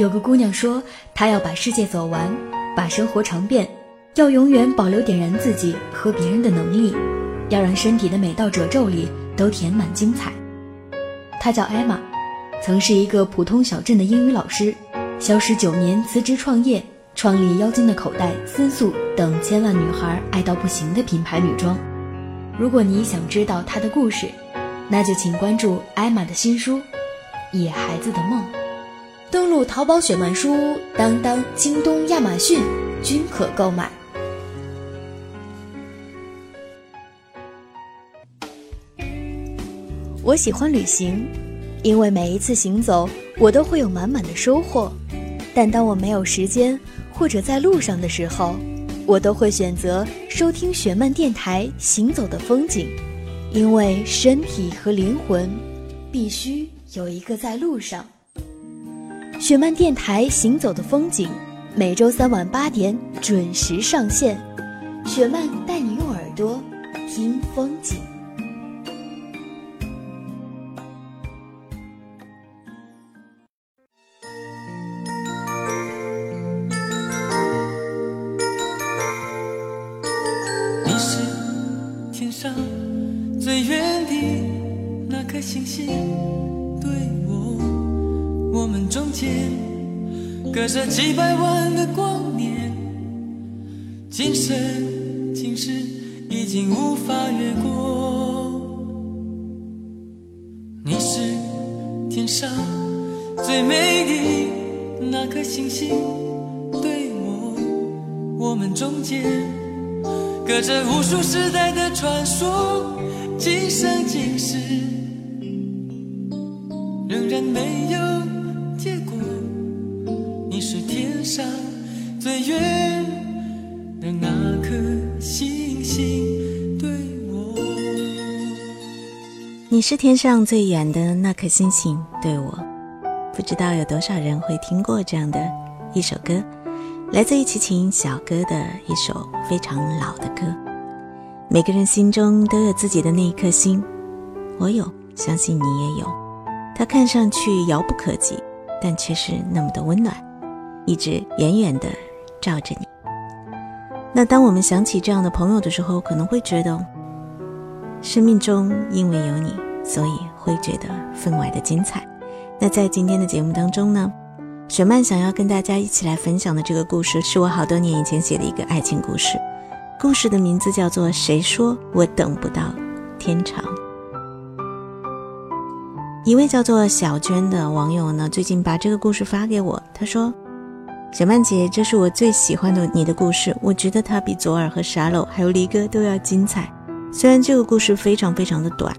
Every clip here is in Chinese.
有个姑娘说，她要把世界走完，把生活尝遍，要永远保留点燃自己和别人的能力，要让身体的每道褶皱里都填满精彩。她叫艾玛，曾是一个普通小镇的英语老师，消失九年，辞职创业，创立妖精的口袋、思素等千万女孩爱到不行的品牌女装。如果你想知道她的故事，那就请关注艾玛的新书《野孩子的梦》。登录淘宝、雪漫书屋、当当、京东、亚马逊均可购买。我喜欢旅行，因为每一次行走，我都会有满满的收获。但当我没有时间或者在路上的时候，我都会选择收听雪漫电台《行走的风景》，因为身体和灵魂必须有一个在路上。雪漫电台《行走的风景》，每周三晚八点准时上线。雪漫带你用耳朵听风景。隔着几百万个光年，今生今世已经无法越过。你是天上最美的那颗星星，对我，我们中间。隔着无数时代的传说，今生今世上最远的那颗星星，对我。你是天上最远的那颗星星，对我。不知道有多少人会听过这样的一首歌。来自于齐秦小哥的一首非常老的歌。每个人心中都有自己的那一颗心，我有，相信你也有。它看上去遥不可及，但却是那么的温暖，一直远远的照着你。那当我们想起这样的朋友的时候，可能会觉得，生命中因为有你，所以会觉得分外的精彩。那在今天的节目当中呢？雪曼想要跟大家一起来分享的这个故事，是我好多年以前写的一个爱情故事。故事的名字叫做《谁说我等不到天长》。一位叫做小娟的网友呢，最近把这个故事发给我，他说：“小曼姐，这是我最喜欢的你的故事，我觉得它比左耳和沙漏还有离歌都要精彩。虽然这个故事非常非常的短，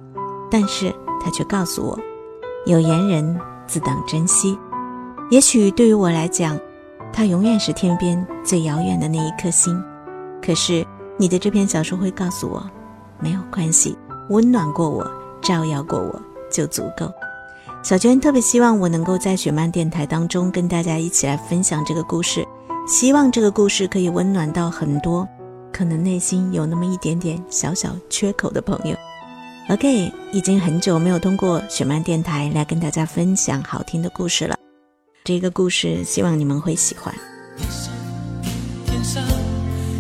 但是它却告诉我，有缘人自当珍惜。也许对于我来讲，它永远是天边最遥远的那一颗星。可是你的这篇小说会告诉我，没有关系，温暖过我，照耀过我。”就足够。小娟特别希望我能够在雪漫电台当中跟大家一起来分享这个故事，希望这个故事可以温暖到很多可能内心有那么一点点小小缺口的朋友。OK，已经很久没有通过雪漫电台来跟大家分享好听的故事了，这个故事希望你们会喜欢。天上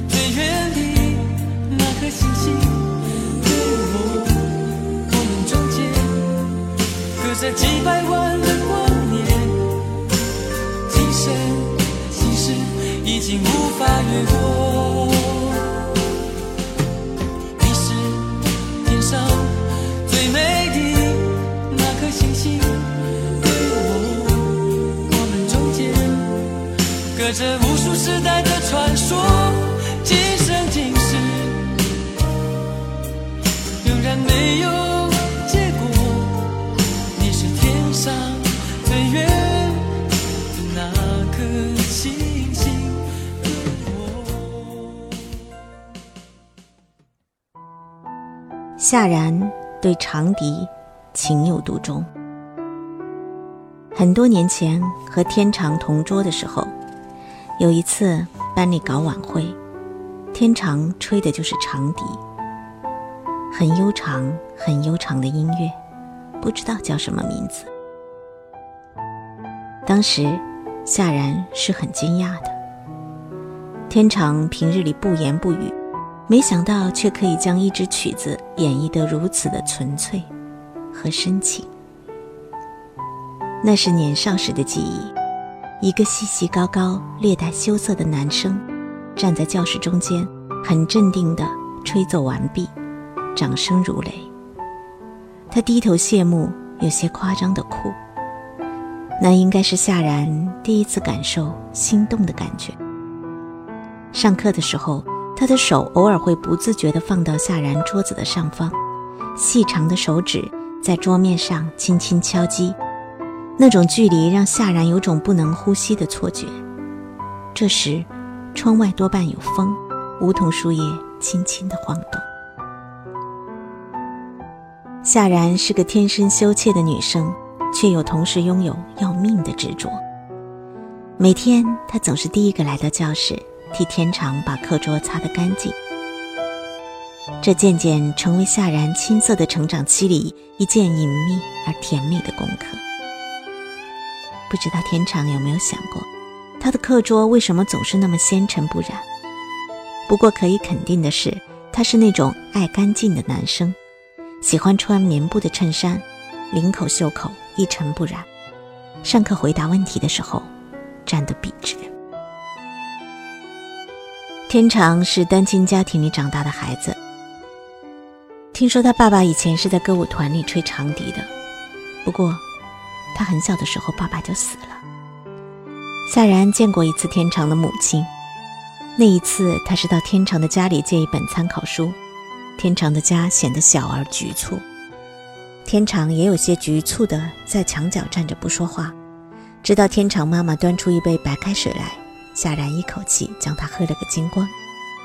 最远的那颗星星。这几百万的光年，今生今世已经无法越过。你是天上最美的那颗星星，对我，我们中间隔着夏然对长笛情有独钟。很多年前和天长同桌的时候，有一次班里搞晚会，天长吹的就是长笛，很悠长、很悠长的音乐，不知道叫什么名字。当时夏然是很惊讶的。天长平日里不言不语，没想到却可以将一支曲子演绎得如此的纯粹和深情。那是年少时的记忆，一个细细高高、略带羞涩的男生，站在教室中间，很镇定地吹奏完毕，掌声如雷。他低头谢幕，有些夸张地哭。那应该是夏然第一次感受心动的感觉。上课的时候，他的手偶尔会不自觉地放到夏然桌子的上方，细长的手指在桌面上轻轻敲击。那种距离让夏然有种不能呼吸的错觉。这时，窗外多半有风，梧桐树叶轻轻地晃动。夏然是个天生羞怯的女生，却又同时拥有要命的执着。每天，她总是第一个来到教室，替天长把课桌擦得干净。这渐渐成为夏然青涩的成长期里一件隐秘而甜蜜的功课。不知道天长有没有想过，他的课桌为什么总是那么纤尘不染？不过可以肯定的是，他是那种爱干净的男生，喜欢穿棉布的衬衫，领口袖口一尘不染。上课回答问题的时候，站得笔直。天长是单亲家庭里长大的孩子，听说他爸爸以前是在歌舞团里吹长笛的，不过。他很小的时候，爸爸就死了。夏然见过一次天长的母亲，那一次他是到天长的家里借一本参考书。天长的家显得小而局促，天长也有些局促的在墙角站着不说话，直到天长妈妈端出一杯白开水来，夏然一口气将它喝了个精光，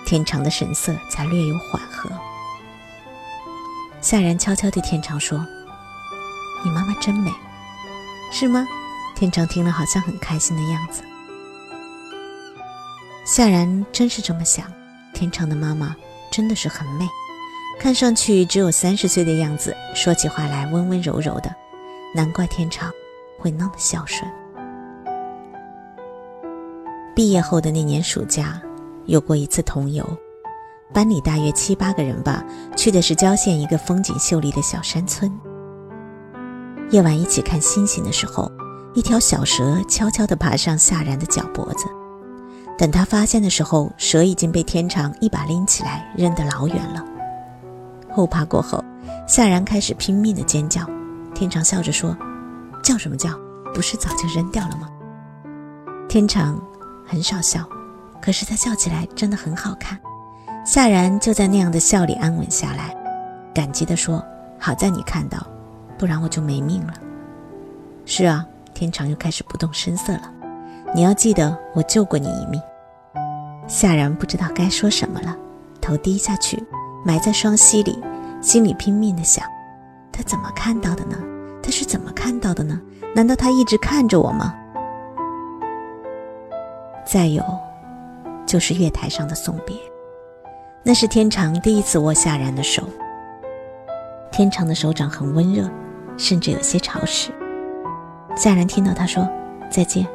天长的神色才略有缓和。夏然悄悄对天长说：“你妈妈真美。”是吗？天长听了好像很开心的样子。夏然真是这么想，天长的妈妈真的是很美，看上去只有三十岁的样子，说起话来温温柔柔的，难怪天长会那么孝顺。毕业后的那年暑假，有过一次同游，班里大约七八个人吧，去的是郊县一个风景秀丽的小山村。夜晚一起看星星的时候，一条小蛇悄悄地爬上夏然的脚脖子。等他发现的时候，蛇已经被天长一把拎起来，扔得老远了。后怕过后，夏然开始拼命地尖叫。天长笑着说：“叫什么叫？不是早就扔掉了吗？”天长很少笑，可是他笑起来真的很好看。夏然就在那样的笑里安稳下来，感激地说：“好在你看到。”不然我就没命了。是啊，天长又开始不动声色了。你要记得，我救过你一命。夏然不知道该说什么了，头低下去，埋在双膝里，心里拼命的想：他怎么看到的呢？他是怎么看到的呢？难道他一直看着我吗？再有，就是月台上的送别，那是天长第一次握夏然的手。天长的手掌很温热。甚至有些潮湿。夏然听到他说再见，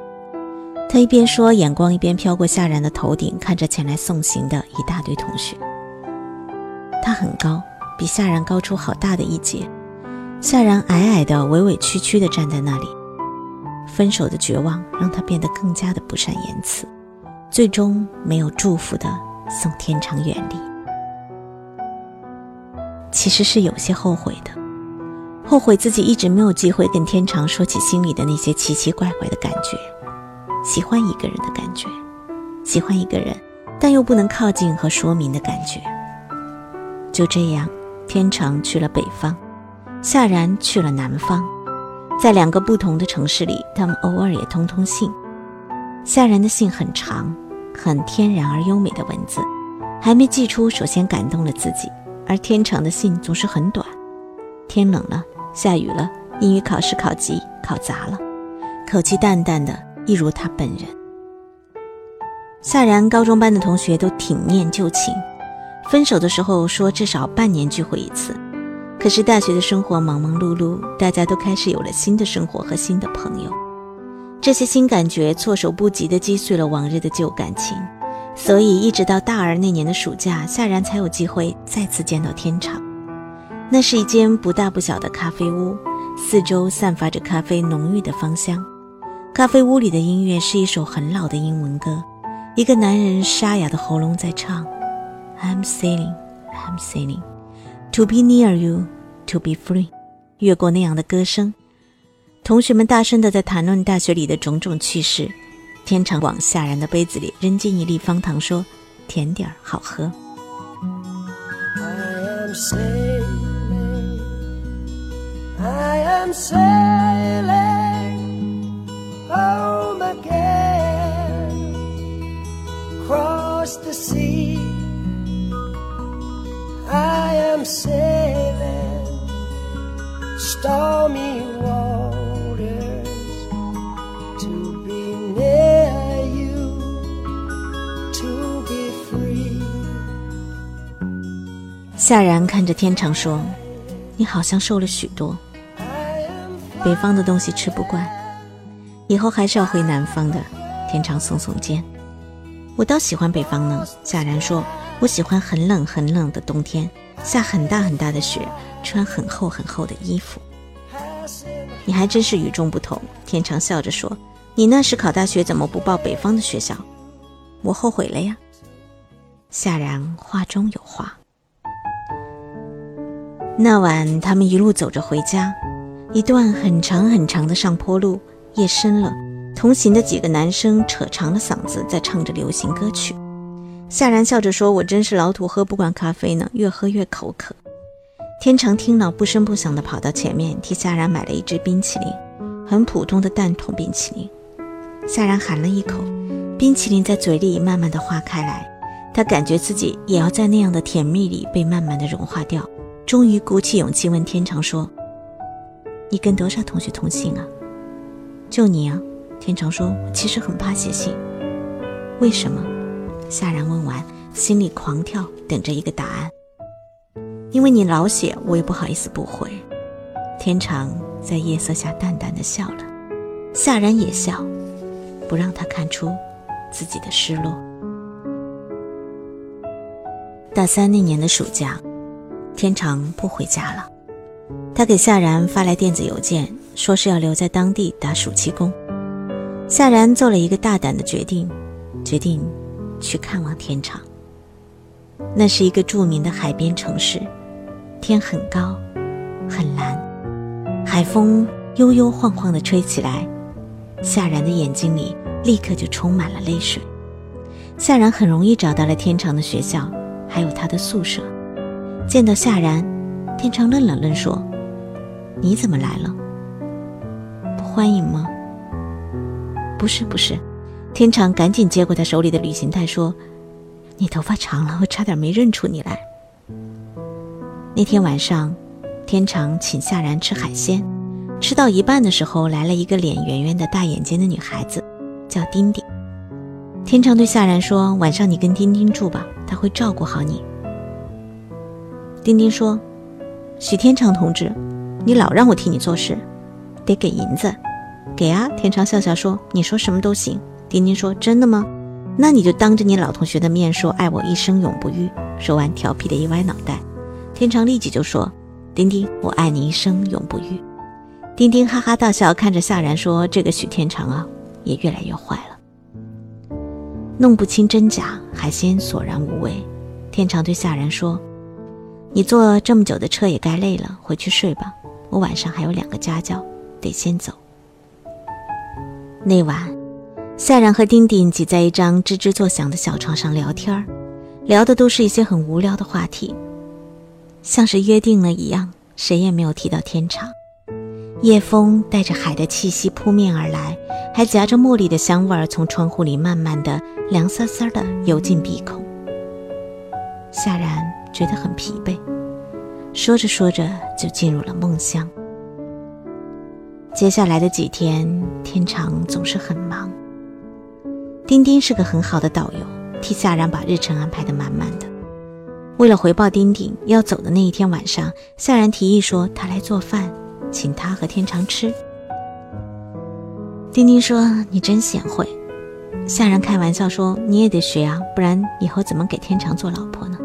他一边说，眼光一边飘过夏然的头顶，看着前来送行的一大堆同学。他很高，比夏然高出好大的一截。夏然矮矮的、委委屈屈地站在那里。分手的绝望让他变得更加的不善言辞，最终没有祝福的送天长远离。其实是有些后悔的。后悔自己一直没有机会跟天长说起心里的那些奇奇怪怪的感觉，喜欢一个人的感觉，喜欢一个人，但又不能靠近和说明的感觉。就这样，天长去了北方，夏然去了南方，在两个不同的城市里，他们偶尔也通通信。夏然的信很长，很天然而优美的文字，还没寄出，首先感动了自己；而天长的信总是很短，天冷了。下雨了，英语考试考级考砸了，口气淡淡的，一如他本人。夏然高中班的同学都挺念旧情，分手的时候说至少半年聚会一次。可是大学的生活忙忙碌碌，大家都开始有了新的生活和新的朋友。这些新感觉措手不及地击碎了往日的旧感情，所以一直到大二那年的暑假，夏然才有机会再次见到天长。那是一间不大不小的咖啡屋，四周散发着咖啡浓郁的芳香。咖啡屋里的音乐是一首很老的英文歌，一个男人沙哑的喉咙在唱：“I'm sailing, I'm sailing, to be near you, to be free。”越过那样的歌声。同学们大声地在谈论大学里的种种趣事。天长往夏然的杯子里扔进一粒方糖，说：“甜点儿，好喝。” I am sailing stormy waters to be near you to be free. 夏然看着天长说你好像瘦了许多。北方的东西吃不惯以后还是要回南方的。天长耸耸肩我倒喜欢北方呢。夏然说我喜欢很冷很冷的冬天，下很大很大的雪，穿很厚很厚的衣服。”你还真是与众不同。天长笑着说：“你那时考大学怎么不报北方的学校？我后悔了呀。”夏然话中有话。那晚，他们一路走着回家，一段很长很长的上坡路。夜深了，同行的几个男生扯长了嗓子在唱着流行歌曲。夏然笑着说：“我真是老土，喝不惯咖啡呢，越喝越口渴。”天长听了，不声不响地跑到前面，替夏然买了一支冰淇淋，很普通的蛋筒冰淇淋。夏然含了一口，冰淇淋在嘴里慢慢地化开来。他感觉自己也要在那样的甜蜜里被慢慢的融化掉，终于鼓起勇气问天长说：“你跟多少同学通信啊？”“就你啊。”天长说：“其实很怕写信。”“为什么？”夏然问完，心里狂跳，等着一个答案。“因为你老写，我也不好意思不回。”天长在夜色下淡淡的笑了，夏然也笑，不让他看出自己的失落。大三那年的暑假，天长不回家了。他给夏然发来电子邮件，说是要留在当地打暑期工。夏然做了一个大胆的决定，决定去看望天长。那是一个著名的海边城市，天很高，很蓝，海风悠悠晃晃地吹起来，夏然的眼睛里立刻就充满了泪水。夏然很容易找到了天长的学校。还有他的宿舍，见到夏然，天长愣了愣说：“你怎么来了？不欢迎吗？”“不是，不是。”天长赶紧接过他手里的旅行袋说：“你头发长了，我差点没认出你来。”那天晚上，天长请夏然吃海鲜，吃到一半的时候，来了一个脸圆圆的大眼睛的女孩子，叫丁丁。天长对夏然说：“晚上你跟丁丁住吧。”他会照顾好你。丁丁说：“许天长同志，你老让我替你做事，得给银子。”“给啊！”天长笑笑说：“你说什么都行。”丁丁说：“真的吗？那你就当着你老同学的面说爱我一生永不渝。”说完，调皮的一歪脑袋。天长立即就说：“丁丁，我爱你一生永不渝。”丁丁哈哈大笑，看着夏然说：“这个许天长啊，也越来越坏了。”弄不清真假，海鲜索然无味。天长对夏然说：“你坐这么久的车也该累了，回去睡吧。我晚上还有两个家教，得先走。”那晚，夏然和丁丁挤在一张吱吱作响的小床上聊天聊的都是一些很无聊的话题，像是约定了一样，谁也没有提到天长。夜风带着海的气息扑面而来，还夹着茉莉的香味儿从窗户里慢慢的凉丝丝的游进鼻孔。夏然觉得很疲惫，说着说着就进入了梦乡。接下来的几天，天长总是很忙。丁丁是个很好的导游，替夏然把日程安排的满满的。为了回报丁丁，要走的那一天晚上，夏然提议说他来做饭。请他和天长吃。丁丁说：“你真贤惠。”夏然开玩笑说：“你也得学啊，不然以后怎么给天长做老婆呢？”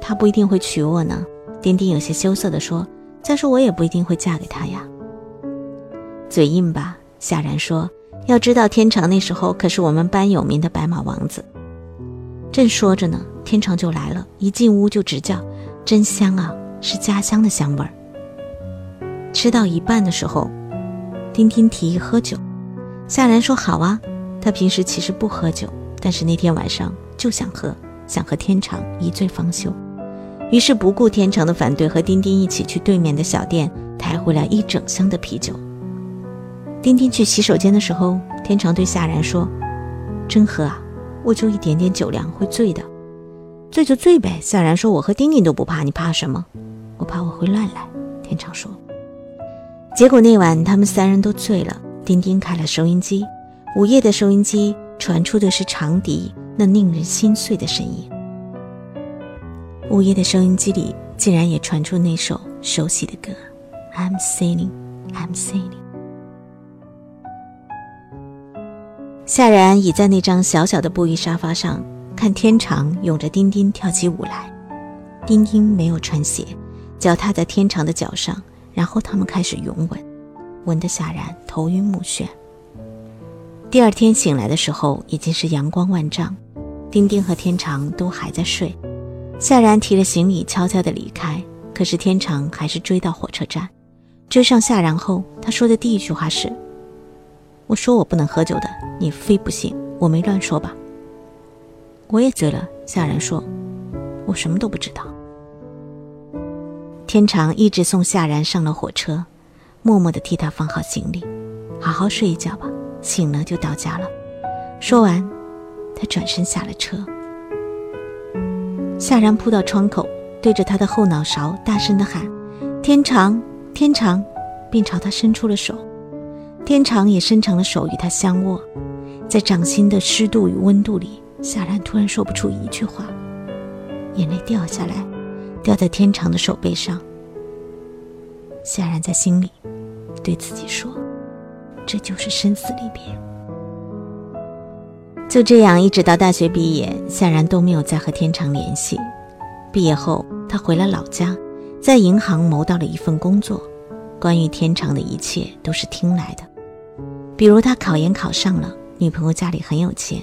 他不一定会娶我呢。丁丁有些羞涩地说：“再说我也不一定会嫁给他呀。”嘴硬吧？夏然说：“要知道天长那时候可是我们班有名的白马王子。”正说着呢，天长就来了，一进屋就直叫：“真香啊，是家乡的香味儿。”吃到一半的时候，丁丁提议喝酒，夏然说：“好啊。”他平时其实不喝酒，但是那天晚上就想喝，想和天长一醉方休。于是不顾天长的反对，和丁丁一起去对面的小店抬回来一整箱的啤酒。丁丁去洗手间的时候，天长对夏然说：“真喝啊，我就一点点酒量，会醉的。醉就醉呗。”夏然说：“我和丁丁都不怕，你怕什么？我怕我会乱来。”天长说。结果那晚他们三人都醉了。丁丁开了收音机。午夜的收音机传出的是长笛那令人心碎的声音。午夜的收音机里竟然也传出那首熟悉的歌：“I'm sailing, I'm sailing。”夏然倚在那张小小的布艺沙发上，看天长拥着丁丁跳起舞来。丁丁没有穿鞋，脚踏在天长的脚上，然后他们开始拥吻，吻得夏然头晕目眩。第二天醒来的时候，已经是阳光万丈，丁丁和天长都还在睡。夏然提着行李悄悄地离开，可是天长还是追到火车站。追上夏然后，他说的第一句话是：“我说我不能喝酒的，你非不信，我没乱说吧？”我也醉了。夏然说：“我什么都不知道。”天长一直送夏然上了火车，默默地替他放好行李，好好睡一觉吧。醒了就到家了。说完，他转身下了车。夏然扑到窗口，对着他的后脑勺大声地喊：“天长，天长！”并朝他伸出了手。天长也伸长了手与他相握。在掌心的湿度与温度里，夏然突然说不出一句话，眼泪掉下来，掉在天长的手背上。夏然在心里对自己说。这就是生死离别。就这样，一直到大学毕业，夏然都没有再和天长联系。毕业后，他回了老家，在银行谋到了一份工作。关于天长的一切都是听来的，比如他考研考上了，女朋友家里很有钱，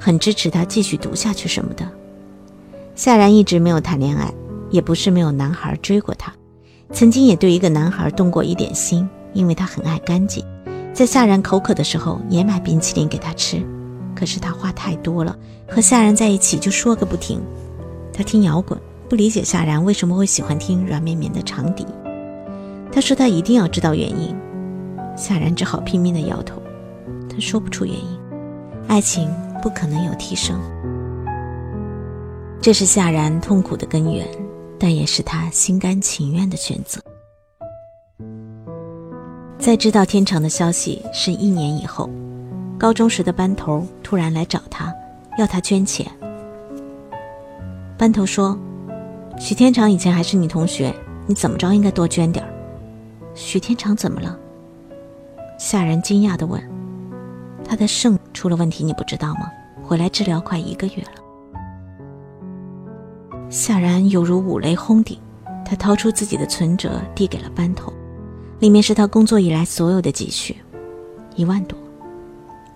很支持他继续读下去什么的。夏然一直没有谈恋爱，也不是没有男孩追过她，曾经也对一个男孩动过一点心，因为他很爱干净。在夏然口渴的时候，也买冰淇淋给他吃。可是他话太多了，和夏然在一起就说个不停。他听摇滚，不理解夏然为什么会喜欢听软绵绵的长笛。他说他一定要知道原因。夏然只好拼命的摇头。他说不出原因。爱情不可能有提升。这是夏然痛苦的根源，但也是他心甘情愿的选择。在知道天长的消息是一年以后，高中时的班头突然来找他，要他捐钱。班头说：“许天长以前还是你同学，你怎么着应该多捐点儿。”许天长怎么了？夏然惊讶地问：“他的肾出了问题，你不知道吗？回来治疗快一个月了。”夏然犹如五雷轰顶，他掏出自己的存折递给了班头。里面是他工作以来所有的积蓄，一万多。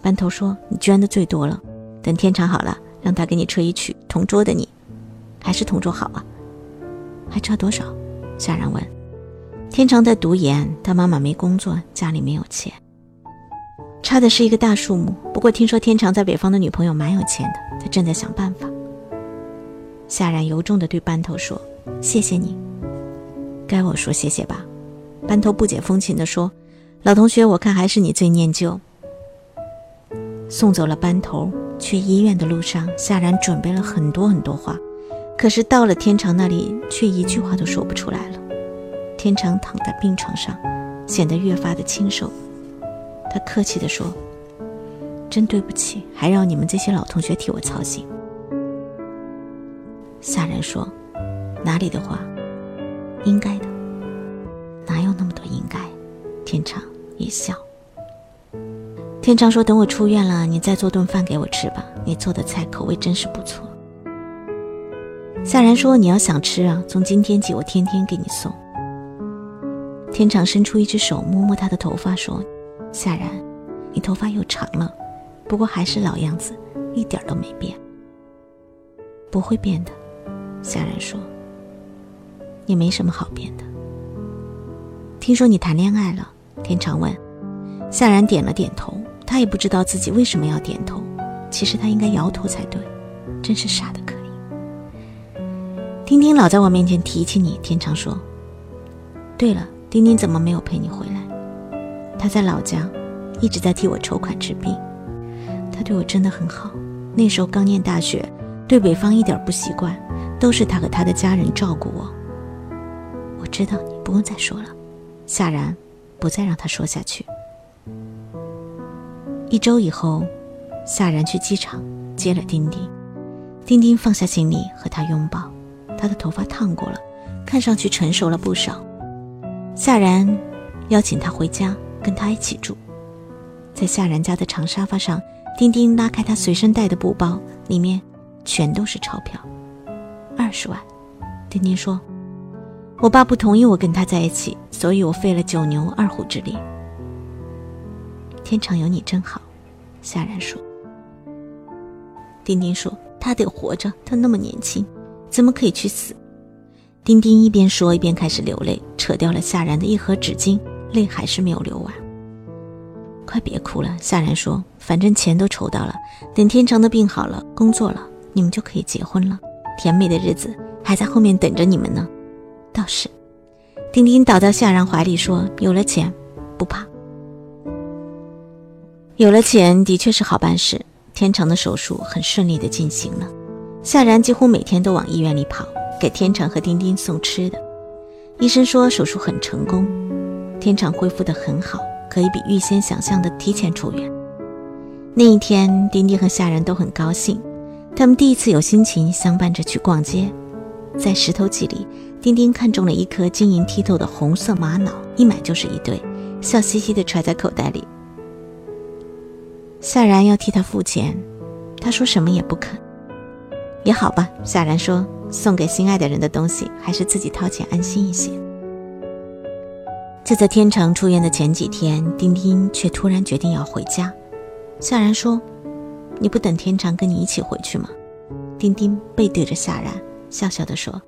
班头说：“你捐的最多了，等天长好了，让他给你吹一曲《同桌的你》，还是同桌好啊？还差多少？”夏然问。天长在读研，他妈妈没工作，家里没有钱，差的是一个大数目。不过听说天长在北方的女朋友蛮有钱的，他正在想办法。夏然由衷地对班头说：“谢谢你，该我说谢谢吧。”班头不解风情地说：“老同学，我看还是你最念旧。”送走了班头，去医院的路上，夏然准备了很多很多话，可是到了天长那里，却一句话都说不出来了。天长躺在病床上，显得越发的清瘦。他客气地说：“真对不起，还让你们这些老同学替我操心。”夏然说：“哪里的话，应该的。”哪有那么多应该？天长一笑，天长说：“等我出院了，你再做顿饭给我吃吧。你做的菜口味真是不错。”夏然说：“你要想吃啊，从今天起我天天给你送。”天长伸出一只手摸摸他的头发，说：“夏然，你头发又长了，不过还是老样子，一点都没变。不会变的。”夏然说：“也没什么好变的。”听说你谈恋爱了？天长问。夏然点了点头。他也不知道自己为什么要点头，其实他应该摇头才对，真是傻的可以。丁丁老在我面前提起你，天长说。对了，丁丁怎么没有陪你回来？他在老家，一直在替我筹款治病。他对我真的很好。那时候刚念大学，对北方一点不习惯，都是他和他的家人照顾我。我知道你不用再说了。夏然不再让他说下去。一周以后，夏然去机场接了丁丁。丁丁放下行李和他拥抱，他的头发烫过了，看上去成熟了不少。夏然邀请他回家跟他一起住，在夏然家的长沙发上，丁丁拉开他随身带的布包，里面全都是钞票，二十万。丁丁说：“我爸不同意我跟他在一起，所以我费了九牛二虎之力。”天长有你真好，夏然说。丁丁说：“他得活着，他那么年轻，怎么可以去死？”丁丁一边说一边开始流泪，扯掉了夏然的一盒纸巾，泪还是没有流完。快别哭了，夏然说：“反正钱都筹到了，等天成的病好了，工作了，你们就可以结婚了，甜美的日子还在后面等着你们呢。”倒是，丁丁倒在夏然怀里说：“有了钱，不怕。”有了钱的确是好办事，天成的手术很顺利的进行了。夏然几乎每天都往医院里跑，给天长和丁丁送吃的。医生说手术很成功，天长恢复的很好，可以比预先想象的提前出院。那一天，丁丁和夏然都很高兴，他们第一次有心情相伴着去逛街。在石头记里，丁丁看中了一颗晶莹剔透的红色玛瑙，一买就是一对，笑嘻嘻的揣在口袋里。夏然要替他付钱，他说什么也不肯。也好吧，夏然说，送给心爱的人的东西，还是自己掏钱安心一些。就在天成出院的前几天，丁丁却突然决定要回家。夏然说：“你不等天长跟你一起回去吗？”丁丁背对着夏然，笑笑地说：“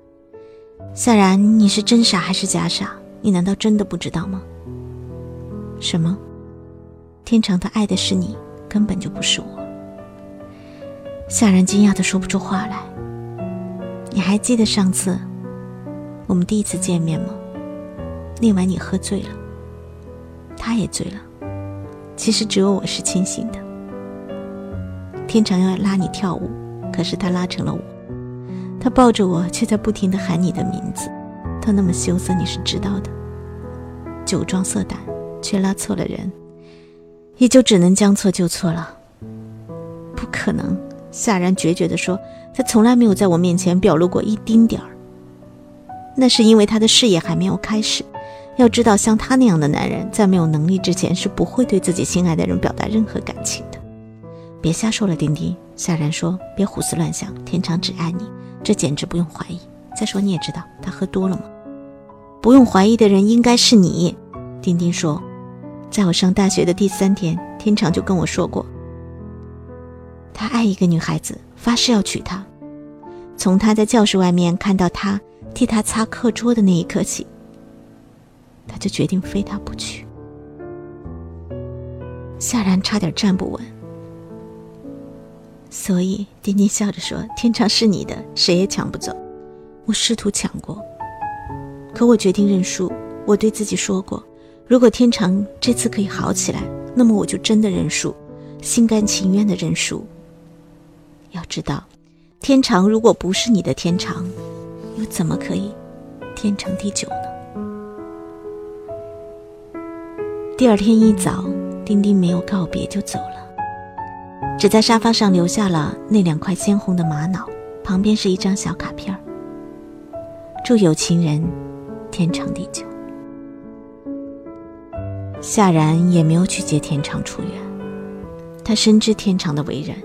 夏然，你是真傻还是假傻？你难道真的不知道吗？”什么？天长他爱的是你。根本就不是我。夏然惊讶的说不出话来。你还记得上次我们第一次见面吗？那晚你喝醉了，他也醉了，其实只有我是清醒的。天长要拉你跳舞，可是他拉成了我。他抱着我，却在不停的喊你的名字。他那么羞涩，你是知道的。酒壮色胆，却拉错了人。也就只能将错就错了。不可能，夏然决绝地说：“他从来没有在我面前表露过一丁点儿。那是因为他的事业还没有开始。要知道，像他那样的男人，在没有能力之前，是不会对自己心爱的人表达任何感情的。”别瞎说了，丁丁。夏然说：“别胡思乱想，天长只爱你，这简直不用怀疑。再说你也知道，他喝多了吗？不用怀疑的人应该是你。”丁丁说。在我上大学的第三天，天长就跟我说过，他爱一个女孩子，发誓要娶她。从他在教室外面看到她替他擦课桌的那一刻起，他就决定非她不娶。夏然差点站不稳，所以丁丁笑着说：“天长是你的，谁也抢不走。我试图抢过，可我决定认输。我对自己说过。”如果天长这次可以好起来，那么我就真的认输，心甘情愿的认输。要知道，天长如果不是你的天长，又怎么可以天长地久呢？第二天一早，丁丁没有告别就走了，只在沙发上留下了那两块鲜红的玛瑙，旁边是一张小卡片儿祝有情人天长地久。夏然也没有去接天长出院，他深知天长的为人，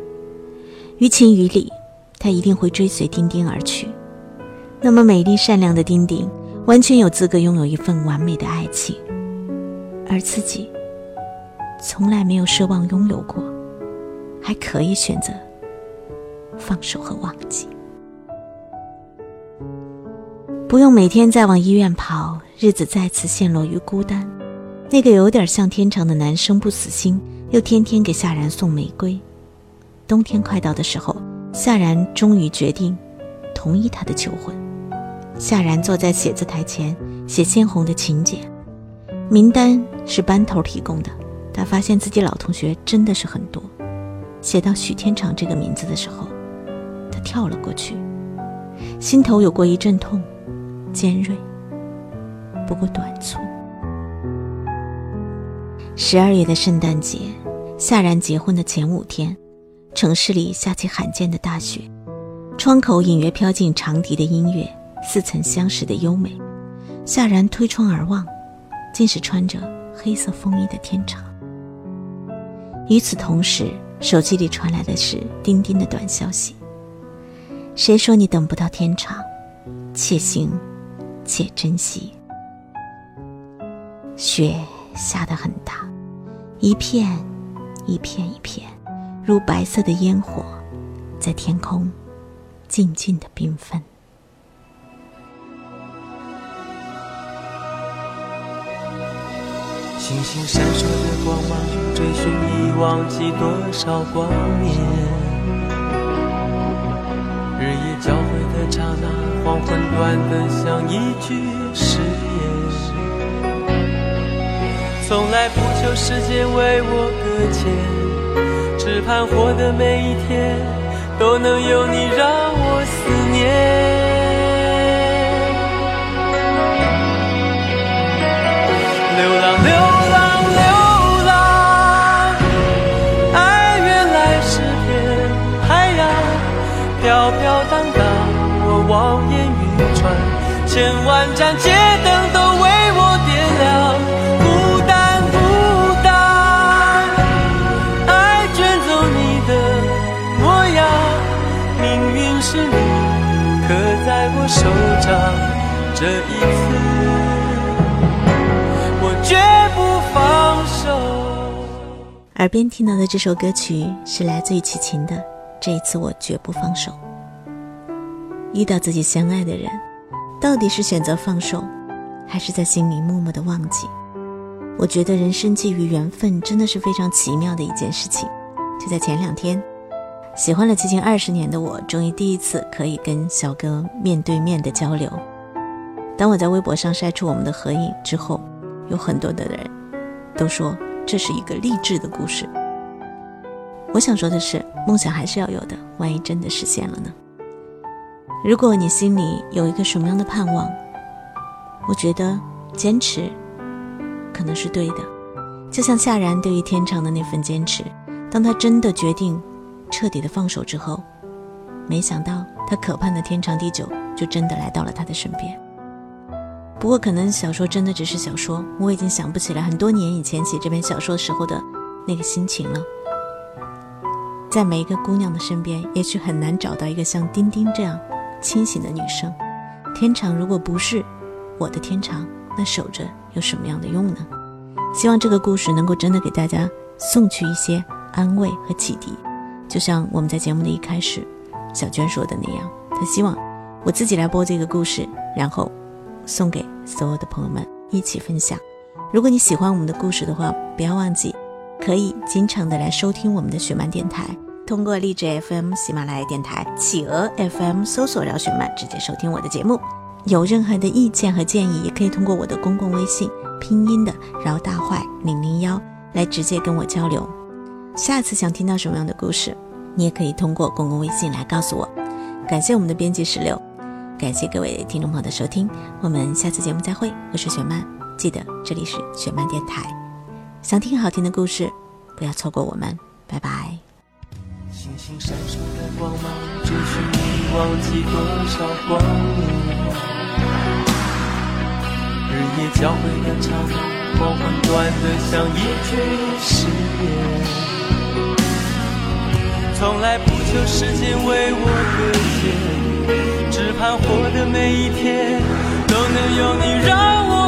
于情于理，他一定会追随丁丁而去。那么美丽善良的丁丁，完全有资格拥有一份完美的爱情，而自己从来没有奢望拥有过，还可以选择放手和忘记。不用每天再往医院跑，日子再次陷落于孤单。那个有点像天长的男生不死心，又天天给夏然送玫瑰。冬天快到的时候，夏然终于决定同意他的求婚。夏然坐在写字台前写鲜红的请柬，名单是班头提供的。他发现自己老同学真的是很多。写到许天长这个名字的时候，他跳了过去，心头有过一阵痛。尖锐，不过短促。十二月的圣诞节，夏然结婚的前五天，城市里下起罕见的大雪，窗口隐约飘进长笛的音乐，似曾相识的优美。夏然推窗而望，竟是穿着黑色风衣的天长。与此同时，手机里传来的是丁丁的短消息：“谁说你等不到天长？且行。”且珍惜。雪下得很大，一片一片一片，如白色的烟火，在天空静静的缤纷。星星闪烁的光芒，追寻已忘记多少光年。日夜交汇的刹那，黄昏短得像一句誓言。从来不求时间为我搁浅，只盼活的每一天都能有你让我思念。流浪流浪流浪爱原来是片海洋飘飘荡荡我望眼欲穿千万盏街耳边听到的这首歌曲是来自于齐秦的《这一次我绝不放手》，遇到自己相爱的人。到底是选择放手，还是在心里默默的忘记？我觉得人生基于缘分真的是非常奇妙的一件事情。就在前两天，喜欢了齐秦二十年的我，终于第一次可以跟小哥面对面的交流。当我在微博上晒出我们的合影之后，有很多的人都说这是一个励志的故事。我想说的是，梦想还是要有的，万一真的实现了呢？如果你心里有一个什么样的盼望，我觉得坚持可能是对的。就像夏然对于天长的那份坚持，当他真的决定彻底的放手之后，没想到他可盼的天长地久就真的来到了他的身边。不过，可能小说真的只是小说，我已经想不起来很多年以前写这篇小说时候的那个心情了。在每一个姑娘的身边，也许很难找到一个像丁丁这样。清醒的女生，天长如果不是我的天长，那守着有什么样的用呢？希望这个故事能够真的给大家送去一些安慰和启迪。就像我们在节目的一开始，小娟说的那样，她希望我自己来播这个故事，然后送给所有的朋友们一起分享。如果你喜欢我们的故事的话，不要忘记可以经常的来收听我们的雪漫电台。通过荔枝 FM、喜马拉雅电台、企鹅 FM 搜索饶雪漫，直接收听我的节目。有任何的意见和建议，也可以通过我的公共微信拼音的饶大坏零零幺来直接跟我交流。下次想听到什么样的故事，你也可以通过公共微信来告诉我。感谢我们的编辑石榴，感谢各位听众朋友的收听我们下次节目再会。我是雪曼记得这里是雪曼电台。想听好听的故事不要错过我们。拜拜。星星闪烁的光芒追寻你忘记多少光年日夜交汇的刹那黄昏短的像一句誓言。从来不求时间为我停歇只盼活的每一天都能有你让我